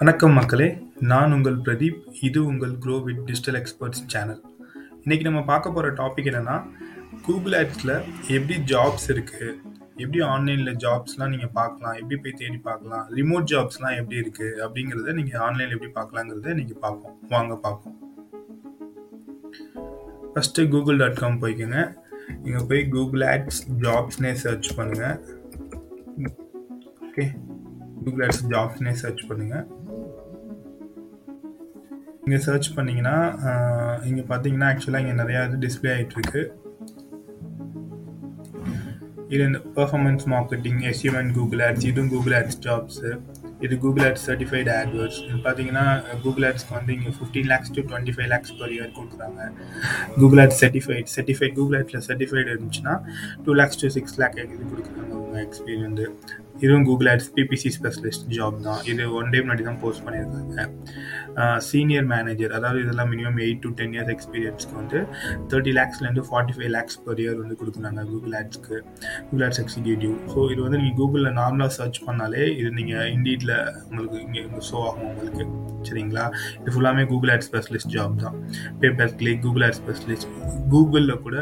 வணக்கம் மக்களே! நான் உங்கள் பிரதீப். இது உங்கள் grow with digital experts channel. இன்றைக்கி நம்ம பார்க்க போகிற டாபிக் என்னன்னா, கூகுள் ஆப்ஸில் எப்படி ஜாப்ஸ் இருக்குது எப்படி ஆன்லைனில் ஜாப்ஸ்லாம் நீங்கள் பார்க்கலாம்? எப்படி போய் தேடி பார்க்கலாம்? ரிமோட் ஜாப்ஸ்லாம் எப்படி இருக்குது அப்படிங்கிறத நீங்கள் ஆன்லைனில் எப்படி பார்க்கலாங்கிறத நீங்கள் பார்ப்போம். வாங்க பார்ப்போம். ஃபஸ்ட்டு கூகுள் டாட் காம் போய்க்கோங்க நீங்கள் போய் கூகுள் ஆட்ஸ் ஜாப்ஸ்னே சர்ச் பண்ணுங்கள் ஓகே. கூகுள் ஆட்ஸ் ஜாப்ஸ்னே சர்ச் பண்ணுங்கள் இங்கே சர்ச் பண்ணீங்கன்னா, இங்கே பார்த்தீங்கன்னா, ஆக்சுவலாக இங்கே நிறையா இது டிஸ்ப்ளே ஆகிட்டுருக்கு இது இந்த performance marketing, SEO and Google ads இதுவும் கூகுள் ஆட்ஸ் ஜாப்ஸு. இது கூகுள் ஆட்ஸ் சர்டிஃபைட் ஆட்வர்ட்ஸ். இது பார்த்தீங்கன்னா, கூகுள் ஆட்ஸ்க்கு வந்து இங்கே fifteen lakhs to twenty five lakhs per year கொடுக்குறாங்க Google ads certified certified Google ஆட்ஸில் certified இருந்துச்சுன்னா, two lakhs to six lakh இது கொடுக்குறாங்க உங்கள் எக்ஸ்பீரியன்ஸு. இதுவும் Google ads PPC specialist job தான். இது ஒன் டே முன்னாடி தான் போஸ்ட் பண்ணியிருக்காங்க. சீனியர் மேனேஜர் அதாவது இதெல்லாம் மினிமம் எயிட் டூ 10 இயர்ஸ் எக்ஸ்பீரியன்ஸ்க்கு வந்து 30 லேக்ஸ்லேருந்து 45 லேக்ஸ் பர் இயர் வந்து கொடுக்குறாங்க Google ஆட்ஸ்க்கு. Google ads executive. So இது வந்து நீங்கள் கூகுளில் நார்மலாக சர்ச் பண்ணாலே, இது நீங்கள் இண்டீட்டில் உங்களுக்கு இங்கே ஷோ ஆகும் உங்களுக்கு. சரிங்களா? இது ஃபுல்லாமே கூகுள் ஆட்ஸ் ஸ்பெஷலிஸ்ட் ஜாப் தான். Paper click, Google ads specialist. கூகுளில் கூட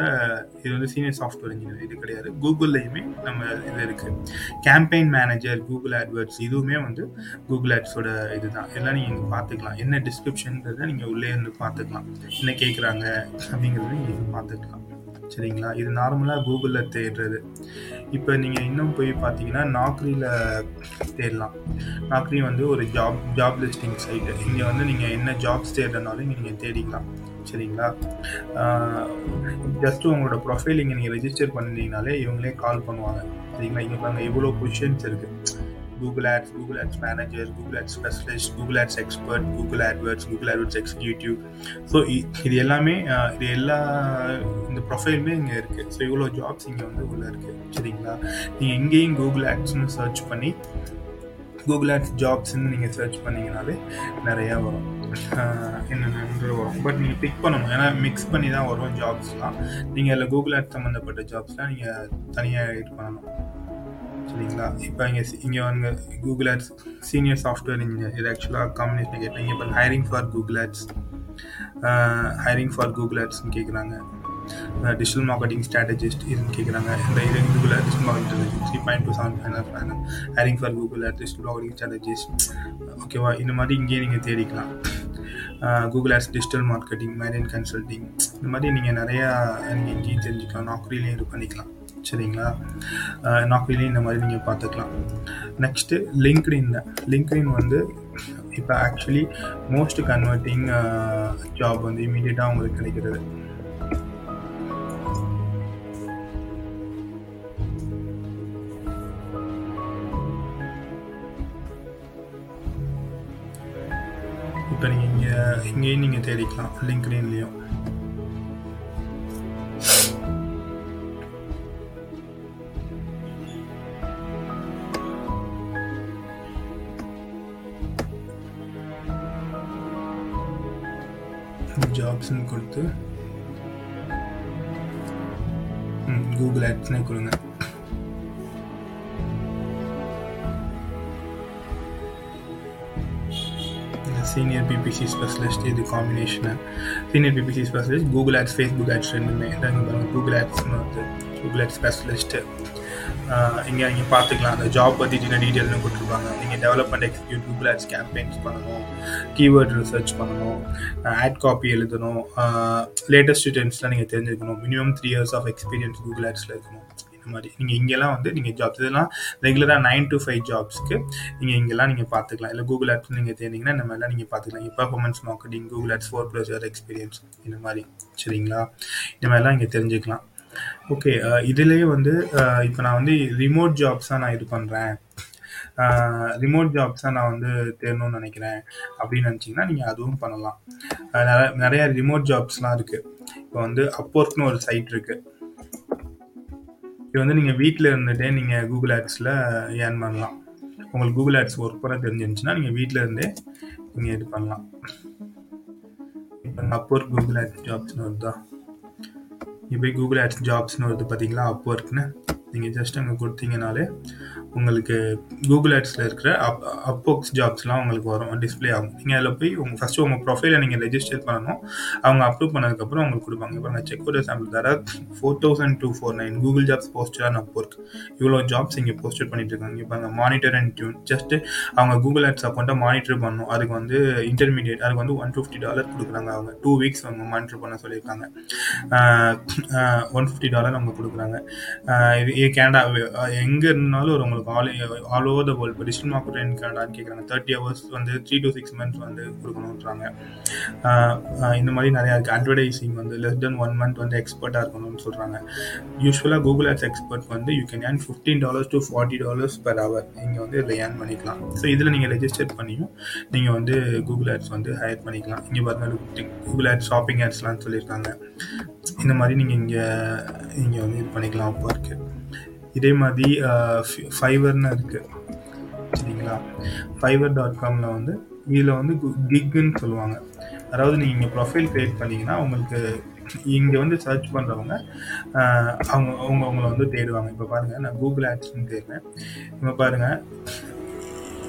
இது வந்து சீனியர் சாஃப்ட்வேர் இன்ஜினியர் இது கிடையாது. கூகுள்லேயுமே நம்ம இது இருக்குது கேம்பெயின் மேனேஜர், கூகுள் ஆட்வர்ட்ஸ் இதுவுமே வந்து கூகுள் ஆட்ஸோட இதுதான். எல்லாம் நீங்க இங்க பார்த்துக்கலாம். என்ன டிஸ்கிரிப்ஷன்ங்கிறத நீங்க உள்ளே இருந்து பார்த்துக்கலாம். என்ன கேட்குறாங்க அப்படிங்கிறத நீங்க பார்த்துக்கலாம். சரிங்களா? இது நார்மலாக கூகுளில் தேடுறது. இப்போ நீங்கள் இன்னும் போய் பார்த்தீங்கன்னா, நாக்ரியில் தேடலாம். நாக்ரி வந்து ஒரு ஜாப் ஜாப் லிஸ்டிங் சைட்டு இங்கே வந்து நீங்கள் என்ன ஜாப்ஸ் தேடுறனாலும் நீங்கள் தேடிக்கலாம். சரிங்களா? ஜஸ்ட்டு ஜஸ்ட் உங்களோட ப்ரொஃபைல் இங்கே நீங்கள் ரெஜிஸ்டர் பண்ணீங்கனாலே இவங்களே கால் பண்ணுவாங்க. சரிங்களா? இங்கே பாருங்கள் எவ்வளோ பொசிஷன்ஸ் இருக்கு. Google ads, Google ads manager, Google ads specialist, Google ads expert, Google AdWords, Google AdWords executive. So இது எல்லாமே இது எல்லா இந்த ப்ரொஃபைலுமே இங்கே இருக்குது ஸோ இவ்வளோ ஜாப்ஸ் இங்கே வந்து உள்ளே இருக்குது சரிங்களா? நீங்கள் எங்கேயும் கூகுள் ஆட்ஸ்ன்னு சர்ச் பண்ணி, கூகுள் ஆட்ஸ் ஜாப்ஸ்ன்னு நீங்கள் சர்ச் பண்ணிங்கனாலே நிறையா வரும். என்னென்னு வரும். பட் நீங்கள் பிக் பண்ணணும். ஏன்னா மிக்ஸ் பண்ணி தான் வரும் ஜாப்ஸ்லாம். நீங்கள் அதில் கூகுள் ஆட் சம்மந்தப்பட்ட ஜாப்ஸ்லாம் நீங்கள் தனியாக இது பண்ணணும். சரிங்களா? இப்போ இங்கே இங்கே வந்து Google ads senior software engineer இது ஆக்சுவலாக காம்பினேஷன் கேட்டேன். இப்போ hiring for Google ads. Hiring for Google ஆட்ஸ்னு கேட்குறாங்க. டிஜிட்டல் மார்க்கெட்டிங் ஸ்ட்ராட்டஜிஸ்ட் இதுன்னு கேட்குறாங்க. இந்த இது Google ads digital marketing 3.275 per annum. Hiring for Google ads digital marketing strategist. ஓகேவா? இந்த மாதிரி இங்கேயே நீங்கள் தேடிக்கலாம். கூகுள் ஆட்ஸ் டிஜிட்டல் மார்க்கெட்டிங், மேரின் கன்சல்டிங் இந்த மாதிரி நீங்கள் நிறையா நீங்கள் எங்கேயும் தெரிஞ்சுக்கலாம். நாக்ரிலையும் இது பண்ணிக்கலாம். சரிங்களா? நாக்ரிலையும் இந்த மாதிரி நீங்கள் பார்த்துக்கலாம். நெக்ஸ்ட்டு லிங்க்டின்ல. லிங்க்டின் வந்து இப்போ ஆக்சுவலி மோஸ்ட் கன்வெர்ட்டிங் ஜாப் வந்து இமீடியட்டாக உங்களுக்கு கிடைக்கிறது. இப்போ நீங்கள் இங்கே இங்கேயும் நீங்கள் தேடிக்கலாம். லிங்க்டின்லயும். ஜாப்ஸ்ன்னு கொடுத்து ம் கூகுள் ஆட்ஸ்னே கொடுங்க சீனியர் பிபிசி ஸ்பெஷலிஸ்ட் இது combination. Senior PPC specialist, Google ads, Facebook ads 2மே. இதாங்க பாருங்கள் கூகுள் ஆட்ஸ்னு வந்து கூகுள் ஆட்ஸ் ஸ்பெஷலிஸ்ட்டு. இங்கே இங்கே பார்த்துக்கலாம். அந்த ஜாப் பற்றி சின்ன டீட்டெயில்னு கொடுத்துருப்பாங்க நீங்கள் development execute Google ads campaigns பண்ணணும். கீவேர்ட் ரிசர்ச் பண்ணணும். ஆட் காப்பி எழுதணும். லேட்டஸ்ட் ட்ரெண்ட்ஸ்லாம் நீங்கள் தெரிஞ்சுக்கணும் minimum three years of experience Google ஆட்ஸில் இருக்கணும். இந்த மாதிரி நீங்கள் இங்கெல்லாம் வந்து நீங்கள் ஜாப்ஸ் இதெல்லாம் ரெகுலராக நைன் டு ஃபைவ் ஜாப்ஸ்க்கு நீங்கள் இங்கெல்லாம் நீங்கள் பார்த்துக்கலாம். இல்லை கூகுள் ஆப்ஸ் நீங்கள் தேர்ந்தீங்கன்னா இந்த மாதிரிலாம் நீங்கள் பார்த்துக்கலாம். Performance marketing, Google apps four plus experience இந்த மாதிரி சரிங்களா? இந்த மாதிரிலாம் இங்கே தெரிஞ்சுக்கலாம். ஓகே. இதுலேயே வந்து இப்போ நான் வந்து ரிமோட் ஜாப்ஸாக நான் இது பண்ணுறேன் ரிமோட் ஜாப்ஸாக நான் வந்து தேடணும்னு நினைக்கிறேன் அப்படின்னு நினச்சிங்கன்னா நீங்கள் அதுவும் பண்ணலாம். நிறைய நெ ரிமோட் ஜாப்ஸ்லாம் இருக்குது இப்போ வந்து அப்போர்க்னு ஒரு சைட் இருக்குது இது வந்து நீங்கள் வீட்டில் இருந்துகிட்டே நீங்கள் கூகுள் ஆட்ஸில் ஏர்ன் பண்ணலாம். உங்களுக்கு கூகுள் ஆட்ஸ் ஒர்க் பண்ண தெரிஞ்சிருந்துச்சுன்னா, நீங்கள் வீட்டில் இருந்தே நீங்கள் இது பண்ணலாம். இப்போ அப்போ ஒர்க் கூகுள் ஆட்ஸ் ஜாப்ஸ்னு வருதா? இப்போ கூகுள் ஆட்ஸ் ஜாப்ஸ்னு வருது பார்த்தீங்களா? அப்வொர்க்ன்னு. நீங்கள் ஜஸ்ட் அங்கே கொடுத்தீங்கனாலே உங்களுக்கு கூகுள் ஆட்ஸில் இருக்கிற அப் அப்போக்ஸ் ஜாப்ஸ்லாம் உங்களுக்கு வரும் டிஸ்ப்ளே ஆகும். நீங்கள் அதில் போய் உங்கள் ஃபஸ்ட்டு உங்கள் ப்ரொஃபைலை நீங்கள் ரெஜிஸ்டர் பண்ணணும். அவங்க அப்ரூவ் பண்ணதுக்கப்புறம் உங்களுக்கு கொடுப்பாங்க. இப்போ நான் செக் ஒரு சாம்பிள் தர four thousand two four nine Google jobs poster and Upwork இவ்வளோ ஜாப்ஸ் இங்கே போஸ்டர் பண்ணிட்டு இருக்காங்க. இப்போ அந்த மானிட்டர் அண்ட் டியூன் ஜஸ்ட்டு அவங்க கூகுள் ஆட்ஸ் அக்கௌண்ட்டை மானிட்டர் பண்ணணும் அதுக்கு வந்து இன்டர்மீடியட் அதுக்கு வந்து ஒன் ஃபிஃப்டி டாலர் கொடுக்குறாங்க அவங்க. டூ வீக்ஸ் அவங்க மானிட்டர் பண்ண சொல்லியிருக்காங்க. ஒன் ஃபிஃப்டி டாலர் அவங்க கொடுக்குறாங்க. இது இது கேனடா எங்கே இருந்தாலும் ஒரு உங்களுக்கு all all over the world இப்போ டிஜிட்டல் மார்க்கெட் கேனடான்னு கேட்குறாங்க தேர்ட்டி ஹவர்ஸ் வந்து த்ரீ டு சிக்ஸ் மந்த்ஸ் வந்து கொடுக்கணுன்றாங்க இந்த மாதிரி நிறையா இருக்குது அட்வர்டைஸிங் வந்து லெஸ் தென் ஒன் மந்த் வந்து எக்ஸ்பர்ட்டாக இருக்கணும்னு சொல்கிறாங்க யூஸ்வலாக கூகுள் ஆட்ஸ் எக்ஸ்பர்ட் வந்து you can earn fifteen dollars to forty dollars per hour நீங்கள் வந்து இதில் ஏர்ன் பண்ணிக்கலாம். ஸோ இதில் நீங்கள் ரெஜிஸ்டர் பண்ணியும் நீங்கள் வந்து கூகுள் ஆட்ஸ் வந்து ஹையர் பண்ணிக்கலாம். இங்கே பார்த்தீங்கன்னா கூகுள் ஆட்ஸ் ஷாப்பிங் ஆட்ஸ்லாம் சொல்லியிருக்காங்க. இந்த மாதிரி நீங்கள் இங்கே இங்கே வந்து இது பண்ணிக்கலாம் அப்போ இருக்குது இதே மாதிரி ஃபைவர்னு இருக்குது சரிங்களா? ஃபைவர் டாட் காமில் வந்து இதில் வந்து கிக்குன்னு சொல்லுவாங்க. அதாவது நீங்கள் ப்ரொஃபைல் க்ரியேட் பண்ணீங்கன்னா உங்களுக்கு இங்கே வந்து சர்ச் பண்ணுறவங்க அவங்க அவங்க அவங்கள வந்து தேடுவாங்க. இப்போ பாருங்கள் நான் கூகுள் ஆட்ஸ்னு தேடுறேன். இப்போ பாருங்கள்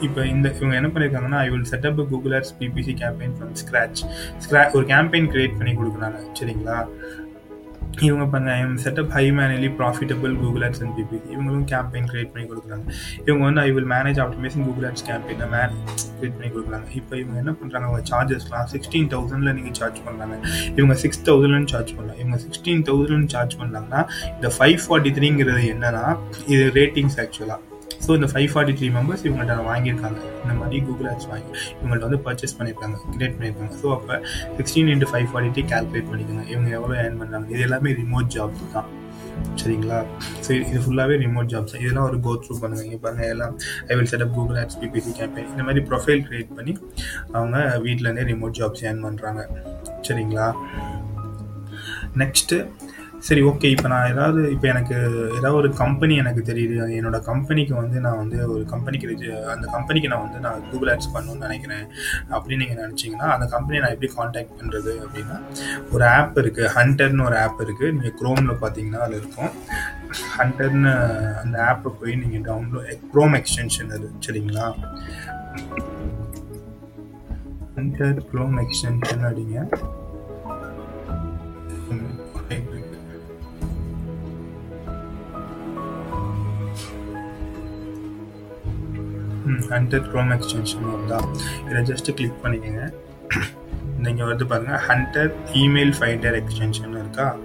இப்போ இந்த இவங்க என்ன பண்ணியிருக்காங்கன்னா I will setup Google ads PPC campaign from scratch ஸ்க்ரா ஒரு கேம்பெயின் கிரியேட் பண்ணி கொடுக்குறாங்க. சரிங்களா? இவங்க பண்ண setup high manually profitable Google ads and PPC இவங்களும் கேம்பெயின் கிரியேட் பண்ணி கொடுக்குறாங்க. இவங்க வந்து I will manage optimization Google ads கேம்பெயினை man create பண்ணி கொடுக்குறாங்க. இப்போ இவங்க என்ன பண்ணுறாங்க அவங்க சார்ஜஸ்லாம் சிக்ஸ்டீன் தௌசண்டில் நீங்கள் சார்ஜ் பண்ணுறாங்க இவங்க சிக்ஸ் தௌசண்ட்னு சார்ஜ் பண்ணலாம் இவங்க சிக்ஸ்டீன் தௌசண்ட்னு சார்ஜ் பண்ணாங்கன்னா இந்த ஃபைவ் ஃபார்ட்டி த்ரீங்கிறது என்னன்னா இது ரேட்டிங்ஸ் ஆக்சுவலாக ஸோ இந்த ஃபைவ் ஃபார்ட்டி த்ரீ மெம்பர்ஸ் இவங்கள்ட்ட வாங்கியிருக்காங்க. இந்த மாதிரி கூகுள் ஆட்ஸ் வாங்கி இவங்கள்ட்ட வந்து பர்ச்சேஸ் பண்ணியிருக்காங்க. கிரியேட் பண்ணியிருக்காங்க. ஸோ அப்போ sixteen into five forty three calculate பண்ணிக்கோங்க. இவங்க எவ்வளோ ஏர்ன் பண்ணுறாங்க இது எல்லாமே ரிமோட் ஜாப்ஸ் தான். சரிங்களா? சரி இது ஃபுல்லாகவே ரிமோட் ஜாப்ஸ் இதெல்லாம் ஒரு கோ த்ரூ பண்ணுங்க. இங்கே பாருங்கள் எல்லாம் I will setup Google ads PPC campaign இந்த மாதிரி ப்ரொஃபைல் க்ரியேட் பண்ணி அவங்க வீட்டிலேருந்தே ரிமோட் ஜாப்ஸ் ஏர்ன் பண்ணுறாங்க சரிங்களா? நெக்ஸ்ட்டு சரி ஓகே இப்போ நான் ஏதாவது இப்போ எனக்கு ஏதாவது ஒரு கம்பெனி எனக்கு தெரியுது. என்னோட கம்பெனிக்கு வந்து நான் வந்து ஒரு கம்பெனிக்கு ரெஜி அந்த கம்பெனிக்கு நான் வந்து நான் கூகுள் ஆட்ஸ் பண்ணணும்னு நினைக்கிறேன் அப்படின்னு நீங்கள் நினச்சிங்கன்னா அந்த கம்பெனியை நான் எப்படி காண்டாக்ட் பண்ணுறது அப்படின்னா ஒரு ஆப் இருக்குது ஹண்டர்னு ஒரு ஆப் இருக்குது நீங்கள் க்ரோமில் பார்த்தீங்கன்னா அதில் இருக்கும். ஹண்டர்னு அந்த ஆப்பை போய் நீங்கள் டவுன்லோட் க்ரோம் எக்ஸ்டென்ஷன் அது சரிங்களா? ஹண்டர் க்ரோம் எக்ஸ்டென்ஷன் அப்படிங்க. ஹண்ட்ரட் க்ரோம் எக்ஸ்டென்ஷன் தான் இதை ஜஸ்ட்டு கிளிக் பண்ணிக்கோங்க. நீங்கள் வந்து பாருங்கள் ஹண்டர் இமெயில் ஃபைண்டர் எக்ஸ்டென்ஷன் இருக்கா?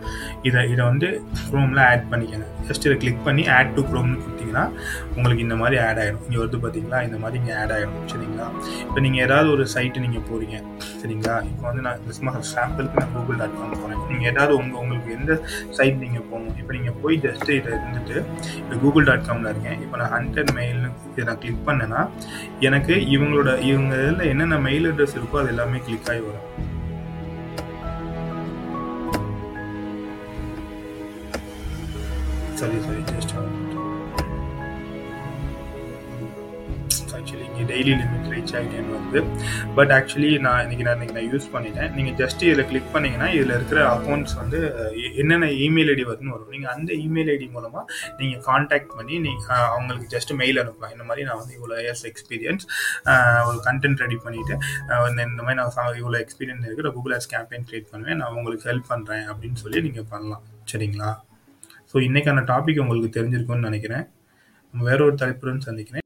இதை இதை வந்து க்ரோமில் ஆட் பண்ணிக்கோங்க. ஜஸ்ட் இதை கிளிக் பண்ணி ஆட் டு க்ரோம்னு பார்த்தீங்கன்னா உங்களுக்கு இந்த மாதிரி ஆட் ஆகிடும் இங்கே வந்து பார்த்தீங்களா? இந்த மாதிரி இங்கே ஆட் ஆகிடும் சரிங்களா? இப்போ நீங்கள் ஏதாவது ஒரு சைட்டு நீங்கள் போகிறீங்க சரிங்களா? இப்போ வந்து நான் சும்மா சாம்பிளுக்கு நான் கூகுள் டாட் காம் போகிறேன் நீங்கள் ஏதாவது உங்கள் உங்களுக்கு எந்த சைட் நீங்கள் போகணும்? இப்போ நீங்கள் போய் ஜஸ்ட்டு இதை இருந்துட்டு இப்போ கூகுள் டாட் காமில் இருக்கேன். இப்போ நான் ஹண்ட்ரட் மெயில்னு இதை நான் கிளிக் பண்ணேன்னா எனக்கு இவங்களோட இவங்க இதில் என்னென்ன மெயில் அட்ரஸ் இருக்கோ அது எல்லாமே கிளிக் ஆகி வரும். சரி சரி just actually daily limit reach ஆகிட்டேன்னு வந்து பட் ஆக்சுவலி நான் இன்றைக்கி நான் இன்றைக்கி நான் யூஸ் பண்ணிட்டேன். நீங்கள் ஜஸ்ட் இதில் கிளிக் பண்ணிங்கன்னா இதில் இருக்கிற அக்கௌண்ட்ஸ் வந்து என்னென்ன இமெயில் ஐடி வருதுன்னு வரும். நீங்கள் அந்த இமெயில் ஐடி மூலமாக நீங்கள் காண்டாக்ட் பண்ணி நீங்கள் அவங்களுக்கு ஜஸ்ட் மெயில் அனுப்பலாம். இந்த மாதிரி நான் வந்து இவ்வளோ இயர்ஸ் எக்ஸ்பீரியன்ஸ் ஒரு கண்டென்ட் ரெடி பண்ணிவிட்டு இந்த மாதிரி நான் இவ்வளோ எக்ஸ்பீரியன்ஸ் இருக்கிற கூகுள் ஆஸ் கேம்பெயின் க்ரியேட் பண்ணுவேன். நான் உங்களுக்கு ஹெல்ப் பண்ணுறேன் அப்படின்னு சொல்லி நீங்கள் பண்ணலாம். சரிங்களா? ஸோ இன்றைக்கான டாபிக் உங்களுக்கு தெரிஞ்சிருக்கும்னு நினைக்கிறேன். வேற ஒரு தலைப்புடன் சந்திக்கிறேன்.